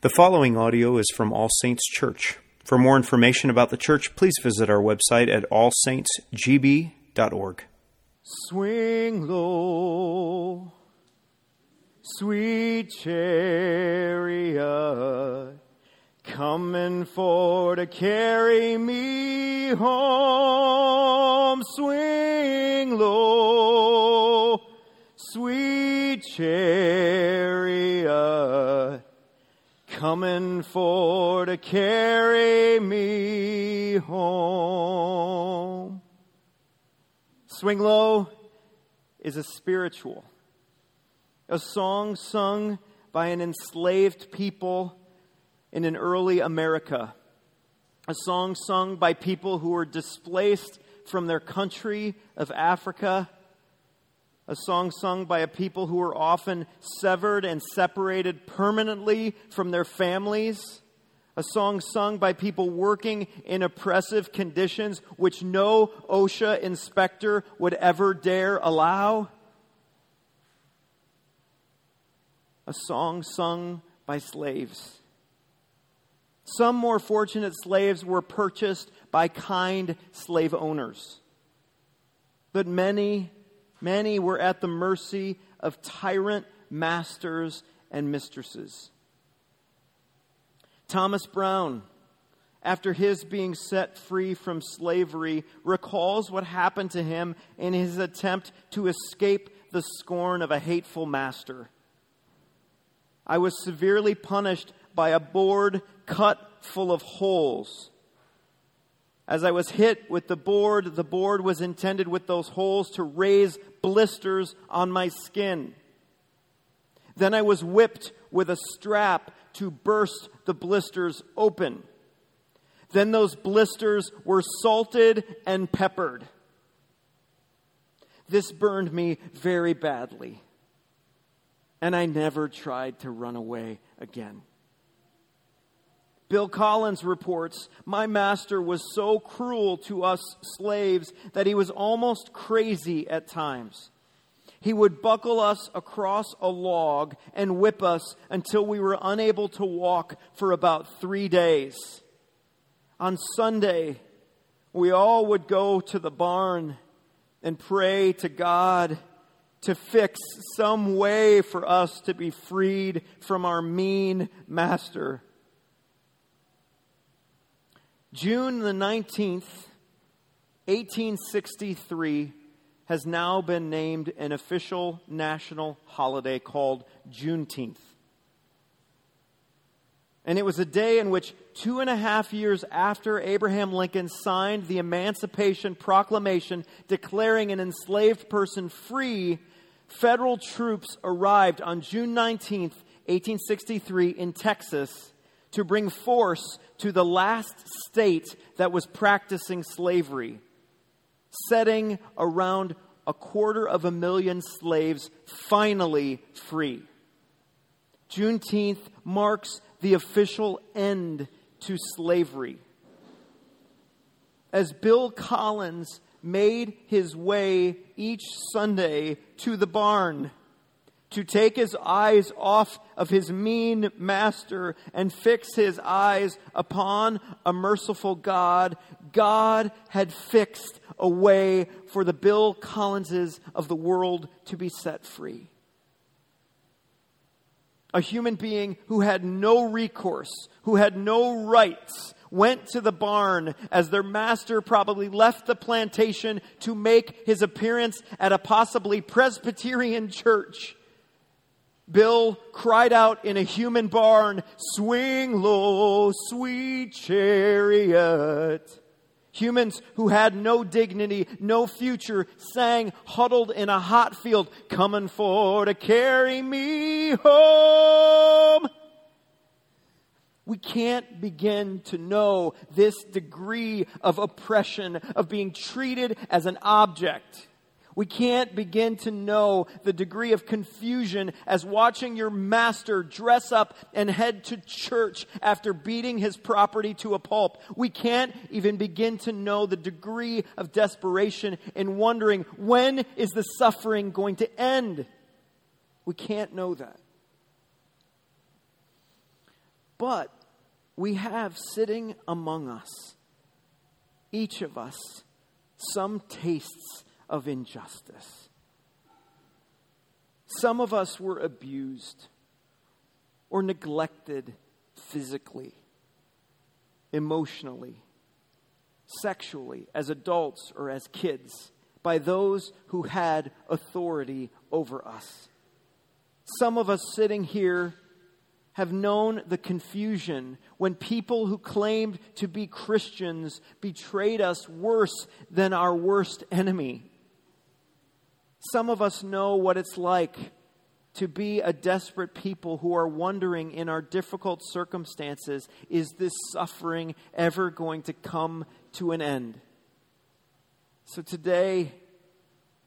The following audio is from All Saints Church. For more information about the church, please visit our website at allsaintsgb.org. Swing low, sweet chariot, coming for to carry me home. Swing low, sweet chariot, coming for to carry me home. Swing Low is a spiritual, a song sung by an enslaved people in an early America, a song sung by people who were displaced from their country of Africa, a song sung by a people who were often severed and separated permanently from their families a song sung by people working in oppressive conditions which no OSHA inspector would ever dare allow. A song sung by slaves. Some more fortunate slaves were purchased by kind slave owners. But many, many were at the mercy of tyrant masters and mistresses. Thomas Brown, after his being set free from slavery, recalls what happened to him in his attempt to escape the scorn of a hateful master. I was severely punished by a board cut full of holes. As I was hit with the board, the board was intended with those holes to raise blisters on my skin. Then I was whipped with a strap to burst the blisters open. Then those blisters were salted and peppered. This burned me very badly, and I never tried to run away again. Bill Collins reports My master was so cruel to us slaves that he was almost crazy at times. He would buckle us across a log and whip us until we were unable to walk for about three days. On Sunday, we all would go to the barn and pray to God to fix some way for us to be freed from our mean master. June the 19th, 1863 has now been named an official national holiday called Juneteenth. And it was a day in which, two and a half years after Abraham Lincoln signed the Emancipation Proclamation declaring an enslaved person free, federal troops arrived on June 19th, 1863, in Texas to bring force to the last state that was practicing slavery setting around a quarter of a million slaves finally free. Juneteenth marks the official end to slavery. As Bill Collins made his way each Sunday to the barn, to take his eyes off of his mean master and fix his eyes upon a merciful God, God had fixed a way for the Bill Collinses of the world to be set free. A human being who had no recourse, who had no rights, went to the barn as their master probably left the plantation to make his appearance at a possibly Presbyterian church Bill cried out in a human barn, Swing low, sweet chariot. Humans who had no dignity, no future, sang huddled in a hot field, Coming for to carry me home. We can't begin to know this degree of oppression, of being treated as an object we can't begin to know the degree of confusion as watching your master dress up and head to church after beating his property to a pulp. We can't even begin to know the degree of desperation in wondering when is the suffering going to end. We can't know that. But we have sitting among us, each of us, some tastes of injustice. Some of us were abused or neglected physically, emotionally, sexually, as adults or as kids, by those who had authority over us. Some of us sitting here have known the confusion when people who claimed to be Christians betrayed us worse than our worst enemy. Some of us know what it's like to be a desperate people who are wondering in our difficult circumstances is this suffering ever going to come to an end? So today,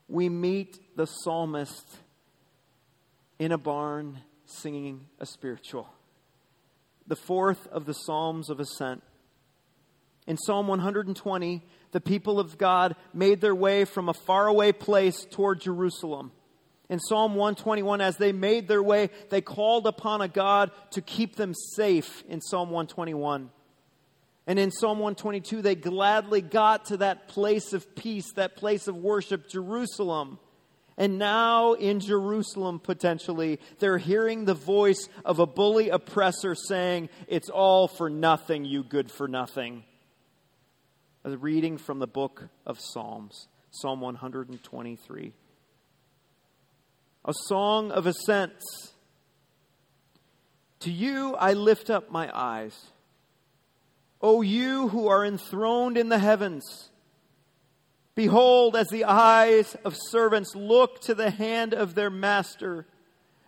we meet the psalmist in a barn singing a spiritual. The fourth of the Psalms of Ascent. In Psalm 120, the people of God made their way from a faraway place toward Jerusalem. In Psalm 121, as they made their way, they called upon a God to keep them safe in Psalm 121. And in Psalm 122, they gladly got to that place of peace, that place of worship, Jerusalem. And now in Jerusalem, potentially, they're hearing the voice of a bully oppressor saying, It's all for nothing, you good for nothing. A reading from the book of Psalms, Psalm 123. A song of ascents. To you I lift up my eyes. O you who are enthroned in the heavens. Behold, as the eyes of servants look to the hand of their master,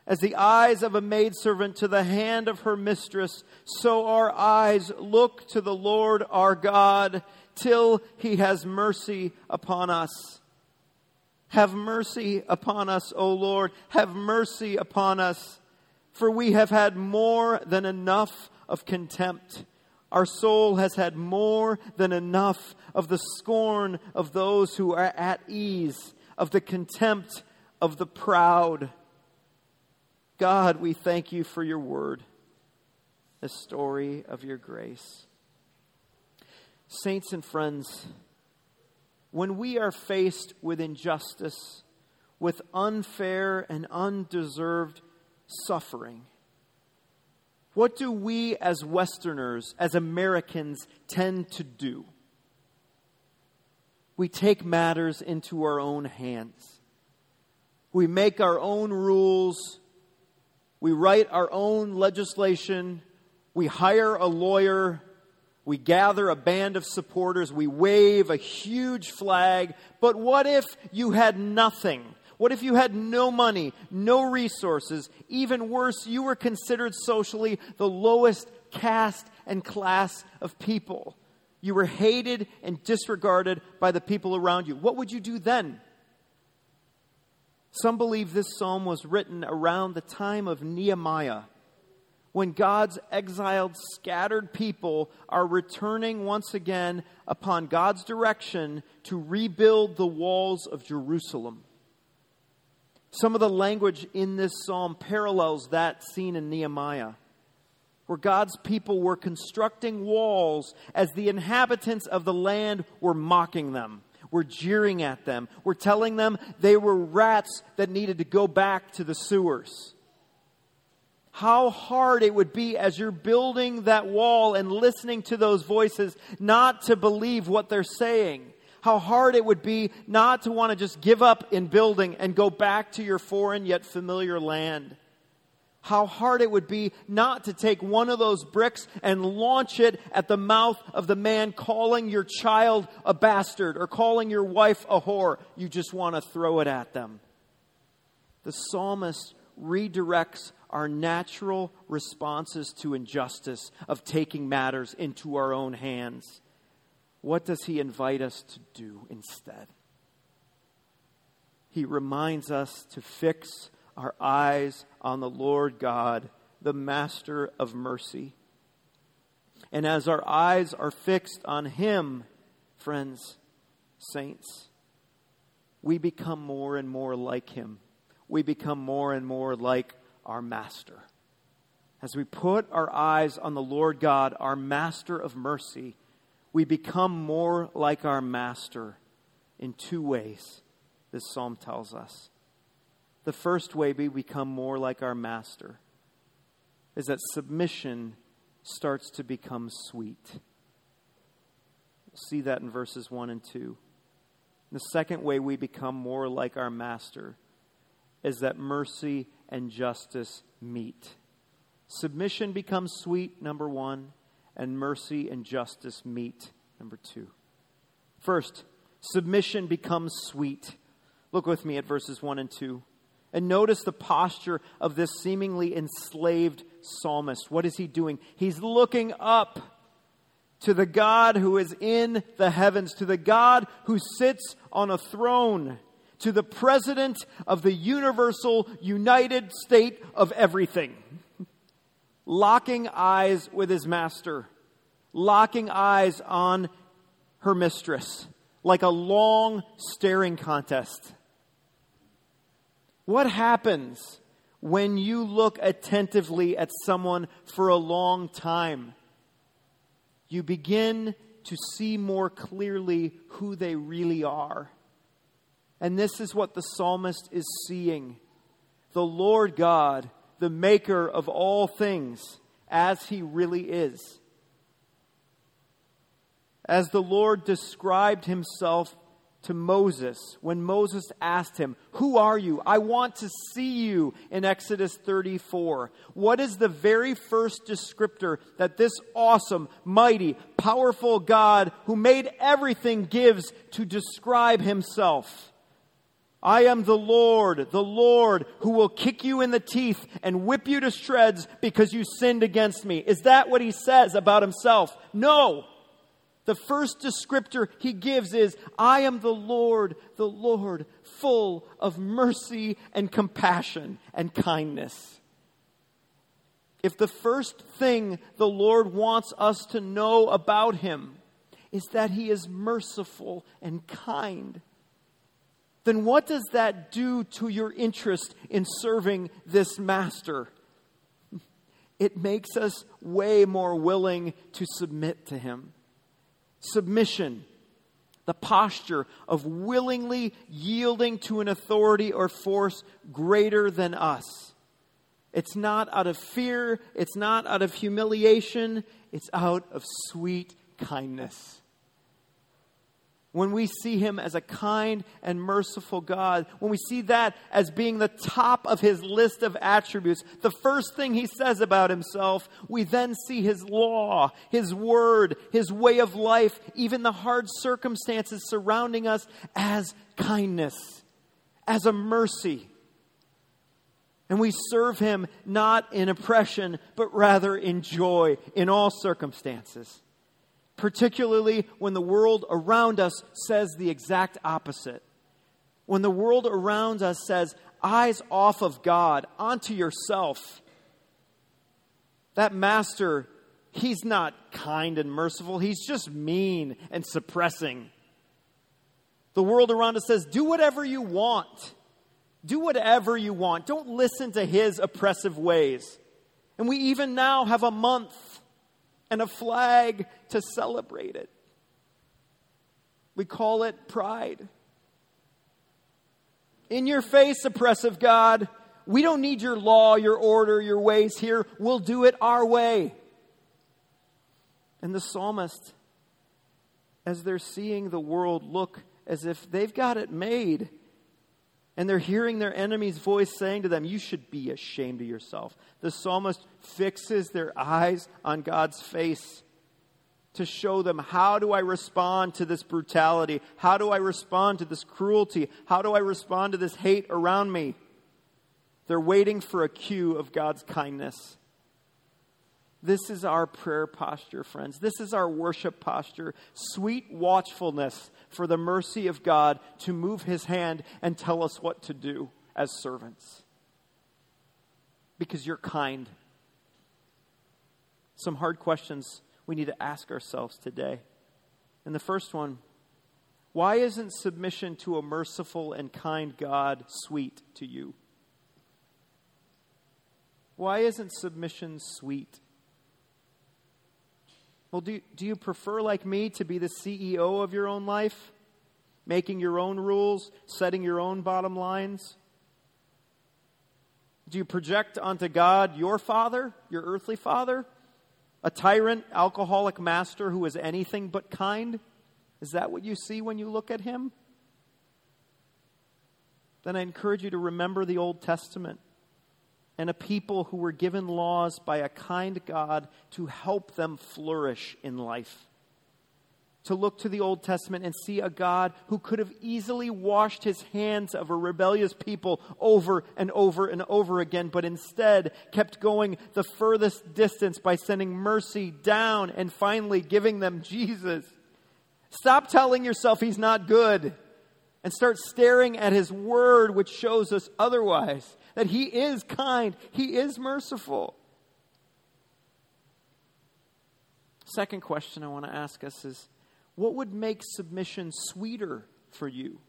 as the eyes of a maidservant to the hand of her mistress, so our eyes look to the Lord our God till he has mercy upon us. Have mercy upon us, O Lord. Have mercy upon us, for we have had more than enough of contempt. Our soul has had more than enough of the scorn of those who are at ease, of the contempt of the proud. God, we thank you for your word, the story of your grace. Saints and friends, when we are faced with injustice, with unfair and undeserved suffering, what do we as Westerners, as Americans, tend to do? We take matters into our own hands. We make our own rules. We write our own legislation. We hire a lawyer. We gather a band of supporters. We wave a huge flag. But what if you had nothing? What if you had no money, no resources? Even worse, you were considered socially the lowest caste and class of people. You were hated and disregarded by the people around you. What would you do then? Some believe this psalm was written around the time of Nehemiah, when God's exiled, scattered people are returning once again upon God's direction to rebuild the walls of Jerusalem. Some of the language in this psalm parallels that seen in Nehemiah, where God's people were constructing walls as the inhabitants of the land were mocking them, were jeering at them, We're telling them they were rats that needed to go back to the sewers. How hard it would be as you're building that wall and listening to those voices not to believe what they're saying how hard it would be not to want to just give up in building and go back to your foreign yet familiar land. How hard it would be not to take one of those bricks and launch it at the mouth of the man calling your child a bastard or calling your wife a whore. You just want to throw it at them. The psalmist redirects our natural responses to injustice of taking matters into our own hands what does he invite us to do instead? He reminds us to fix our eyes on the Lord God, the Master of mercy. And as our eyes are fixed on Him, friends, saints, we become more and more like Him. We become more and more like our Master. As we put our eyes on the Lord God, our master of mercy, we become more like our master in two ways, this psalm tells us. The first way we become more like our master is that submission starts to become sweet. See that in verses 1 and 2. The second way we become more like our master is that mercy and justice meet. Submission becomes sweet, number one, and mercy and justice meet, number two. First, submission becomes sweet. Look with me at verses 1 and 2. And notice the posture of this seemingly enslaved psalmist. What is he doing? He's looking up to the God who is in the heavens, to the God who sits on a throne, to the president of the universal United State of everything. Locking eyes with his master, locking eyes on her mistress, like a long staring contest. What happens when you look attentively at someone for a long time? You begin to see more clearly who they really are. And this is what the psalmist is seeing. The Lord God, the maker of all things, as he really is. As the Lord described himself to Moses when Moses asked him, Who are you? I want to see you in Exodus 34. What is the very first descriptor that this awesome, mighty, powerful God who made everything gives to describe himself? I am the Lord, the Lord who will kick you in the teeth and whip you to shreds because you sinned against me. Is that what he says about himself? No. The first descriptor he gives is, I am the Lord, the Lord, full of mercy and compassion and kindness. If the first thing the Lord wants us to know about him is that he is merciful and kind, then what does that do to your interest in serving this master? It makes us way more willing to submit to him submission, the posture of willingly yielding to an authority or force greater than us. It's not out of fear, it's not out of humiliation, it's out of sweet kindness when we see him as a kind and merciful God, when we see that as being the top of his list of attributes, the first thing he says about himself, we then see his law, his word, his way of life, even the hard circumstances surrounding us as kindness, as a mercy. And we serve him not in oppression, but rather in joy in all circumstances particularly when the world around us says the exact opposite. When the world around us says, eyes off of God, onto yourself. That master, he's not kind and merciful, he's just mean and suppressing. The world around us says, do whatever you want. Do whatever you want. Don't listen to his oppressive ways. And we even now have a month and a flag to celebrate it. We call it pride. In your face, oppressive God, we don't need your law, your order, your ways here. We'll do it our way. And the psalmist, as they're seeing the world look as if they've got it made, and they're hearing their enemy's voice saying to them, You should be ashamed of yourself. The psalmist fixes their eyes on God's face to show them how do I respond to this brutality? How do I respond to this cruelty? How do I respond to this hate around me? They're waiting for a cue of God's kindness. This is our prayer posture, friends. This is our worship posture. Sweet watchfulness for the mercy of God to move his hand and tell us what to do as servants. Because you're kind. Some hard questions we need to ask ourselves today. And the first one why isn't submission to a merciful and kind God sweet to you? why isn't submission sweet? Well, do, do you prefer, like me, to be the CEO of your own life, making your own rules, setting your own bottom lines? Do you project onto God your father, your earthly father, a tyrant, alcoholic master who is anything but kind? Is that what you see when you look at him? Then I encourage you to remember the Old Testament and a people who were given laws by a kind God to help them flourish in life. To look to the Old Testament and see a God who could have easily washed his hands of a rebellious people over and over and over again, but instead kept going the furthest distance by sending mercy down and finally giving them Jesus. Stop telling yourself he's not good and start staring at his word, which shows us otherwise that He is kind, He is merciful. Second question I want to ask us is what would make submission sweeter for you?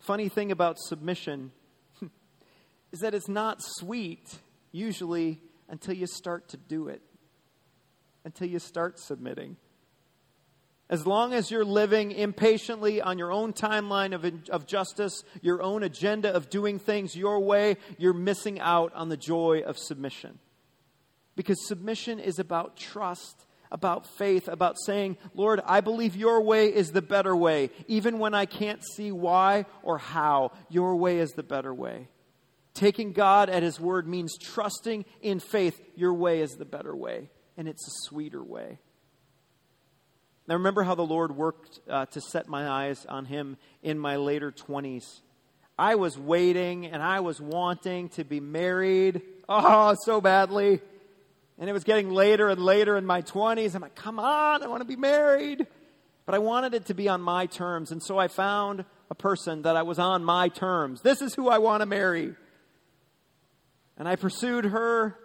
Funny thing about submission is that it's not sweet usually until you start to do it, until you start submitting. As long as you're living impatiently on your own timeline of, of justice, your own agenda of doing things your way, you're missing out on the joy of submission. Because submission is about trust, about faith, about saying, Lord, I believe your way is the better way. Even when I can't see why or how, your way is the better way. Taking God at his word means trusting in faith, your way is the better way, and it's a sweeter way. Now, remember how the Lord worked uh, to set my eyes on Him in my later 20s. I was waiting and I was wanting to be married. Oh, so badly. And it was getting later and later in my 20s. I'm like, come on, I want to be married. But I wanted it to be on my terms. And so I found a person that I was on my terms. This is who I want to marry. And I pursued her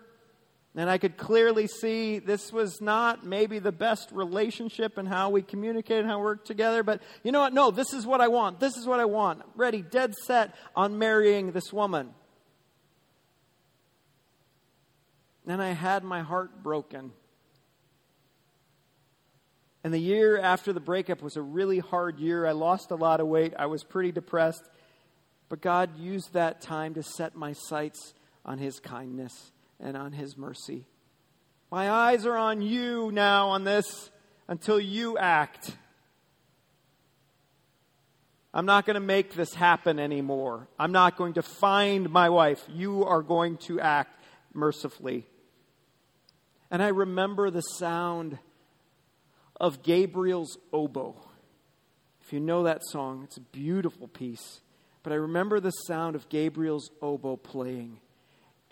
and I could clearly see this was not maybe the best relationship and how we communicated and how we worked together, but you know what? No, this is what I want. This is what I want. Ready, dead set on marrying this woman. And I had my heart broken. And the year after the breakup was a really hard year. I lost a lot of weight. I was pretty depressed. But God used that time to set my sights on His kindness and on his mercy. My eyes are on you now on this until you act. I'm not going to make this happen anymore. I'm not going to find my wife. You are going to act mercifully. And I remember the sound of Gabriel's oboe. If you know that song, it's a beautiful piece. But I remember the sound of Gabriel's oboe playing.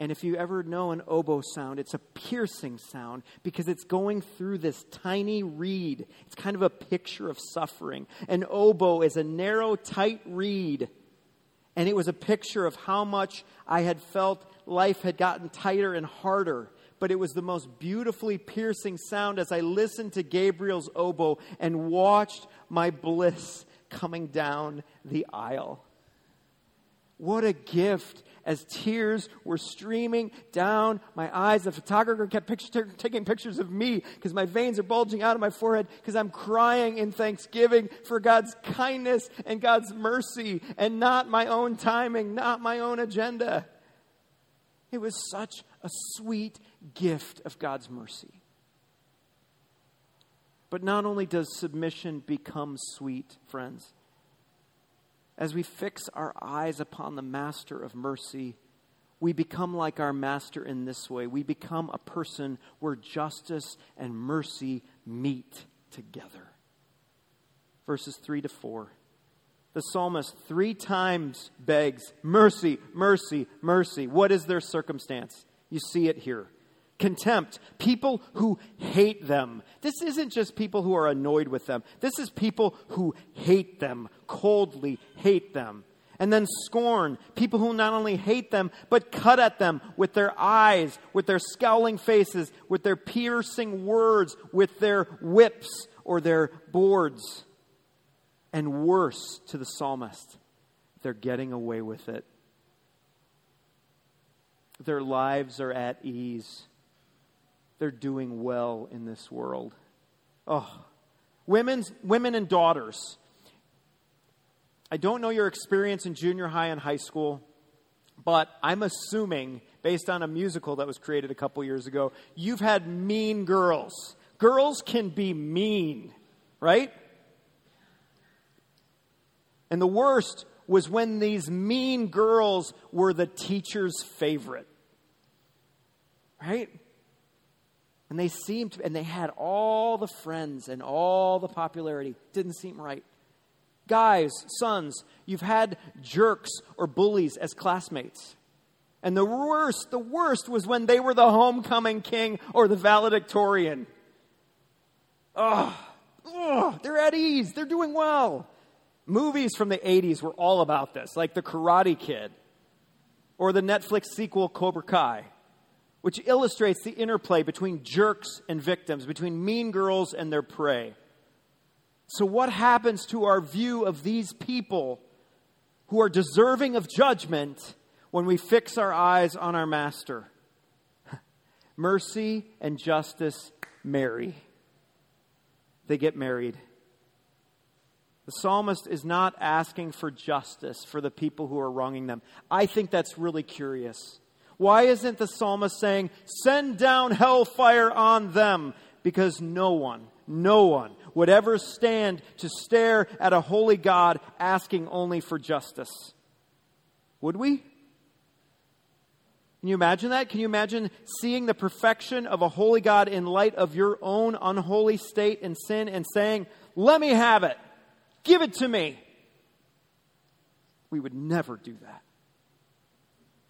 And if you ever know an oboe sound, it's a piercing sound because it's going through this tiny reed. It's kind of a picture of suffering. An oboe is a narrow, tight reed. And it was a picture of how much I had felt life had gotten tighter and harder. But it was the most beautifully piercing sound as I listened to Gabriel's oboe and watched my bliss coming down the aisle. What a gift as tears were streaming down my eyes. The photographer kept picture, taking pictures of me because my veins are bulging out of my forehead because I'm crying in thanksgiving for God's kindness and God's mercy and not my own timing, not my own agenda. It was such a sweet gift of God's mercy. But not only does submission become sweet, friends, as we fix our eyes upon the Master of mercy, we become like our Master in this way. We become a person where justice and mercy meet together. Verses 3 to 4. The psalmist three times begs, Mercy, mercy, mercy. What is their circumstance? You see it here contempt, people who hate them. This isn't just people who are annoyed with them, this is people who hate them, coldly hate them. And then scorn, people who not only hate them, but cut at them with their eyes, with their scowling faces, with their piercing words, with their whips or their boards. And worse to the psalmist, they're getting away with it. their lives are at ease. They're doing well in this world. Oh, women's, women and daughters. I don't know your experience in junior high and high school, but I'm assuming, based on a musical that was created a couple years ago, you've had mean girls. Girls can be mean, right? And the worst was when these mean girls were the teacher's favorite. Right? And they seemed, and they had all the friends and all the popularity. Didn't seem right. Guys, sons, you've had jerks or bullies as classmates. And the worst, the worst was when they were the homecoming king or the valedictorian. Oh, they're at ease. They're doing well. Movies from the 80s were all about this, like The Karate Kid or the Netflix sequel Cobra Kai, which illustrates the interplay between jerks and victims, between mean girls and their prey. So, what happens to our view of these people who are deserving of judgment when we fix our eyes on our Master? Mercy and justice marry. They get married. The psalmist is not asking for justice for the people who are wronging them. I think that's really curious. Why isn't the psalmist saying, send down hellfire on them? Because no one, no one would ever stand to stare at a holy God asking only for justice. Would we? Can you imagine that? Can you imagine seeing the perfection of a holy God in light of your own unholy state and sin and saying, Let me have it. Give it to me. We would never do that.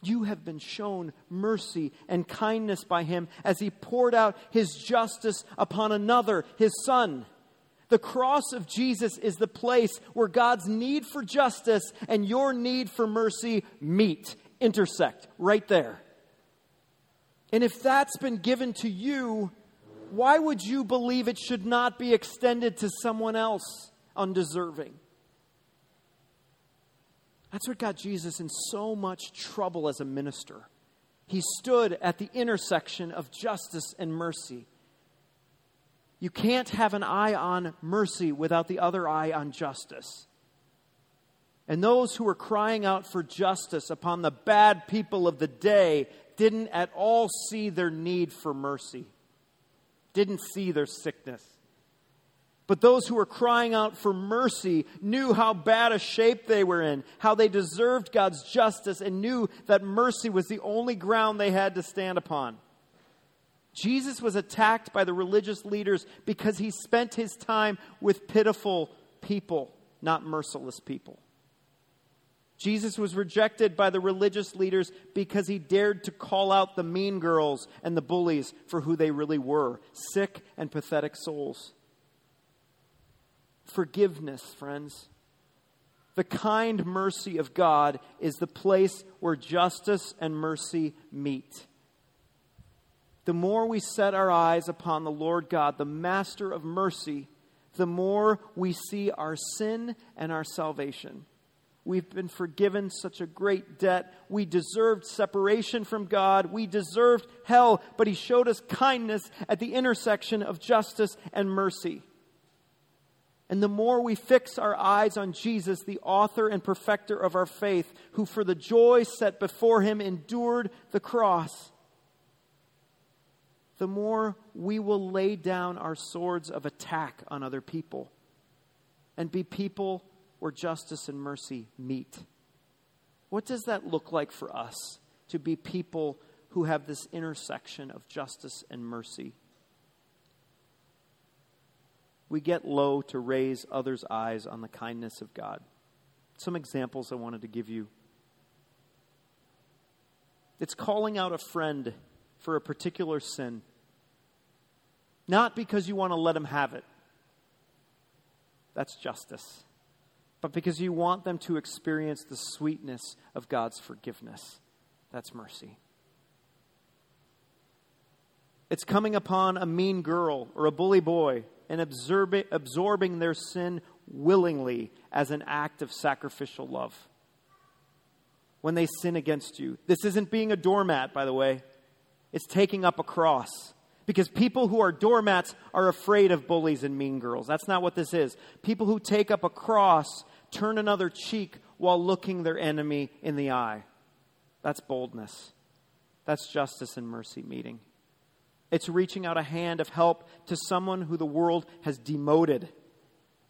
You have been shown mercy and kindness by him as he poured out his justice upon another, his son. The cross of Jesus is the place where God's need for justice and your need for mercy meet, intersect, right there. And if that's been given to you, why would you believe it should not be extended to someone else? undeserving. That's what got Jesus in so much trouble as a minister. He stood at the intersection of justice and mercy. You can't have an eye on mercy without the other eye on justice. And those who were crying out for justice upon the bad people of the day didn't at all see their need for mercy, didn't see their sickness. But those who were crying out for mercy knew how bad a shape they were in, how they deserved God's justice, and knew that mercy was the only ground they had to stand upon. Jesus was attacked by the religious leaders because he spent his time with pitiful people, not merciless people. Jesus was rejected by the religious leaders because he dared to call out the mean girls and the bullies for who they really were sick and pathetic souls forgiveness, friends. The kind mercy of God is the place where justice and mercy meet. The more we set our eyes upon the Lord God, the master of mercy, the more we see our sin and our salvation. We've been forgiven such a great debt. We deserved separation from God. We deserved hell, but He showed us kindness at the intersection of justice and mercy. And the more we fix our eyes on Jesus, the author and perfecter of our faith, who for the joy set before him endured the cross, the more we will lay down our swords of attack on other people and be people where justice and mercy meet. What does that look like for us to be people who have this intersection of justice and mercy? We get low to raise others' eyes on the kindness of God. Some examples I wanted to give you. It's calling out a friend for a particular sin, not because you want to let them have it. That's justice. But because you want them to experience the sweetness of God's forgiveness. That's mercy. It's coming upon a mean girl or a bully boy and absorbing, absorbing their sin willingly as an act of sacrificial love. when they sin against you. This isn't being a doormat, by the way, it's taking up a cross. Because people who are doormats are afraid of bullies and mean girls. That's not what this is. People who take up a cross turn another cheek while looking their enemy in the eye. That's boldness. That's justice and mercy meeting. It's reaching out a hand of help to someone who the world has demoted.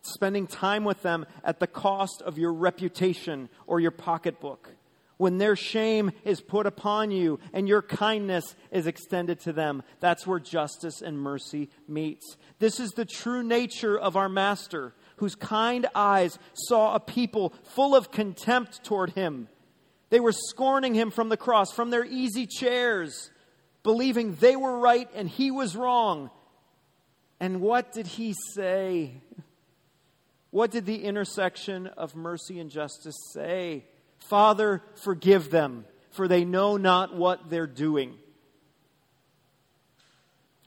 Spending time with them at the cost of your reputation or your pocketbook. When their shame is put upon you and your kindness is extended to them, that's where justice and mercy meets. This is the true nature of our Master, whose kind eyes saw a people full of contempt toward him they were scorning him from the cross, from their easy chairs, believing they were right and he was wrong. And what did he say? What did the intersection of mercy and justice say? Father, forgive them, for they know not what they're doing.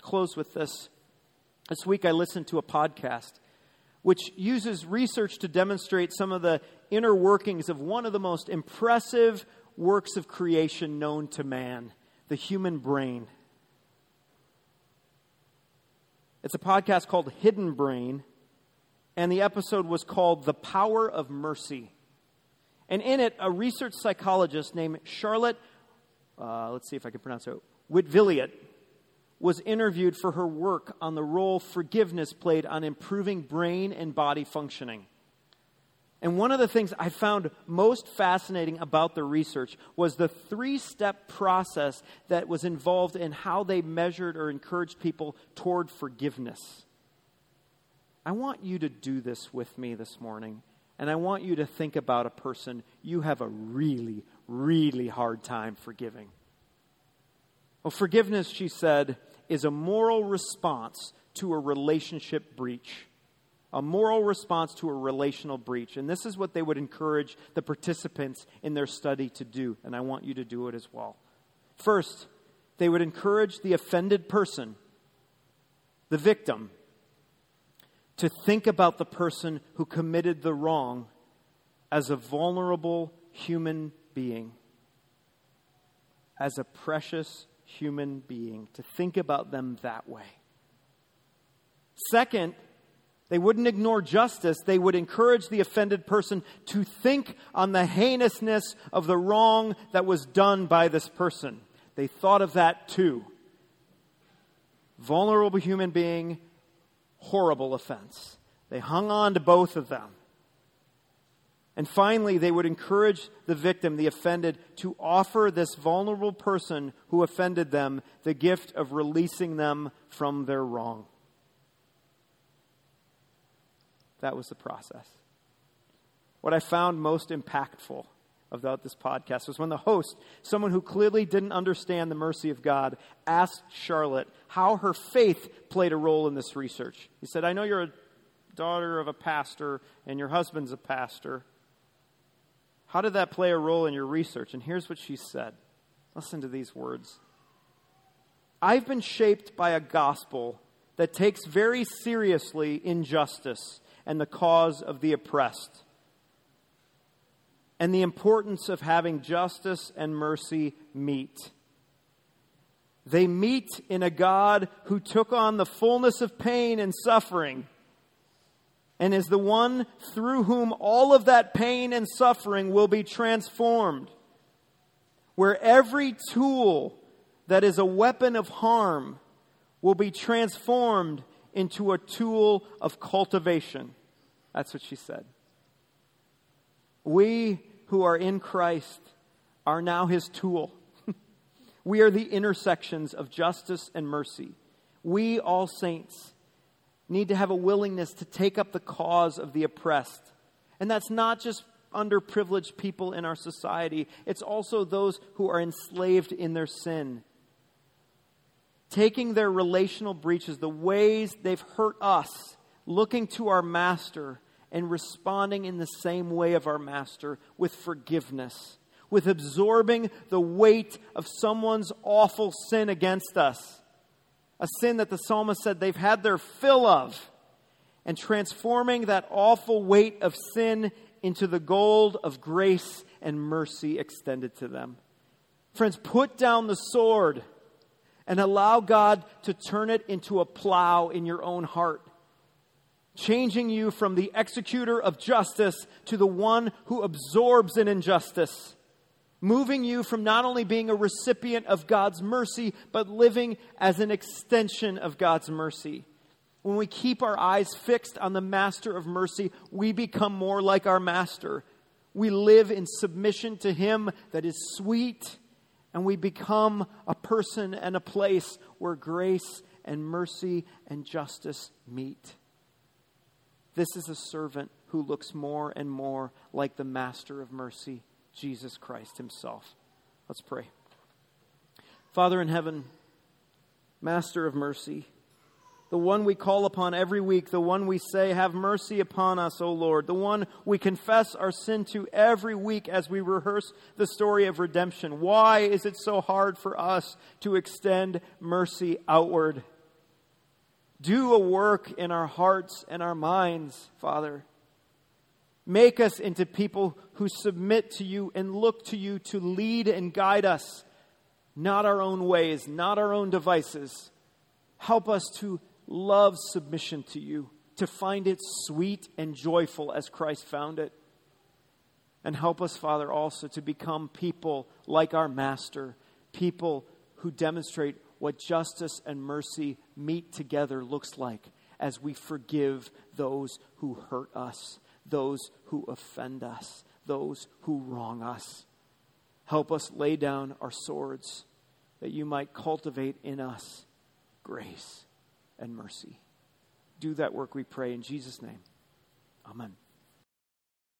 Close with this. This week I listened to a podcast which uses research to demonstrate some of the inner workings of one of the most impressive works of creation known to man the human brain. It's a podcast called Hidden Brain, and the episode was called The Power of Mercy. And in it, a research psychologist named Charlotte, uh, let's see if I can pronounce it, Whitvilliot, was interviewed for her work on the role forgiveness played on improving brain and body functioning. And one of the things I found most fascinating about the research was the three step process that was involved in how they measured or encouraged people toward forgiveness. I want you to do this with me this morning, and I want you to think about a person you have a really, really hard time forgiving. Well, forgiveness, she said, is a moral response to a relationship breach. A moral response to a relational breach. And this is what they would encourage the participants in their study to do, and I want you to do it as well. First, they would encourage the offended person, the victim, to think about the person who committed the wrong as a vulnerable human being, as a precious human being, to think about them that way. Second, they wouldn't ignore justice. They would encourage the offended person to think on the heinousness of the wrong that was done by this person. They thought of that too. Vulnerable human being, horrible offense. They hung on to both of them. And finally, they would encourage the victim, the offended, to offer this vulnerable person who offended them the gift of releasing them from their wrong. That was the process. What I found most impactful about this podcast was when the host, someone who clearly didn't understand the mercy of God, asked Charlotte how her faith played a role in this research. He said, I know you're a daughter of a pastor and your husband's a pastor. How did that play a role in your research? And here's what she said. Listen to these words. I've been shaped by a gospel that takes very seriously injustice and the cause of the oppressed, and the importance of having justice and mercy meet. They meet in a God who took on the fullness of pain and suffering and is the one through whom all of that pain and suffering will be transformed. Where every tool that is a weapon of harm will be transformed into a tool of cultivation. That's what she said. We who are in Christ are now his tool. we are the intersections of justice and mercy. We, all saints, need to have a willingness to take up the cause of the oppressed. And that's not just underprivileged people in our society, it's also those who are enslaved in their sin. Taking their relational breaches, the ways they've hurt us, looking to our master and responding in the same way of our master with forgiveness, with absorbing the weight of someone's awful sin against us a sin that the psalmist said they've had their fill of, and transforming that awful weight of sin into the gold of grace and mercy extended to them. Friends, put down the sword and allow God to turn it into a plow in your own heart, changing you from the executor of justice to the one who absorbs an injustice, moving you from not only being a recipient of God's mercy, but living as an extension of God's mercy. When we keep our eyes fixed on the master of mercy, we become more like our master. We live in submission to him that is sweet and we become a person and a place where grace and mercy and justice meet. This is a servant who looks more and more like the master of mercy, Jesus Christ himself. Let's pray. Father in heaven, master of mercy, the one we call upon every week, the one we say, Have mercy upon us, O Lord, the one we confess our sin to every week as we rehearse the story of redemption. Why is it so hard for us to extend mercy outward? Do a work in our hearts and our minds, Father. Make us into people who submit to you and look to you to lead and guide us, not our own ways, not our own devices. Help us to love submission to you, to find it sweet and joyful as Christ found it. And help us, Father, also to become people like our Master, people who demonstrate what justice and mercy meet together looks like as we forgive those who hurt us, those who offend us, those who wrong us. Help us lay down our swords that you might cultivate in us grace and mercy. Do that work, we pray, in Jesus' name. Amen.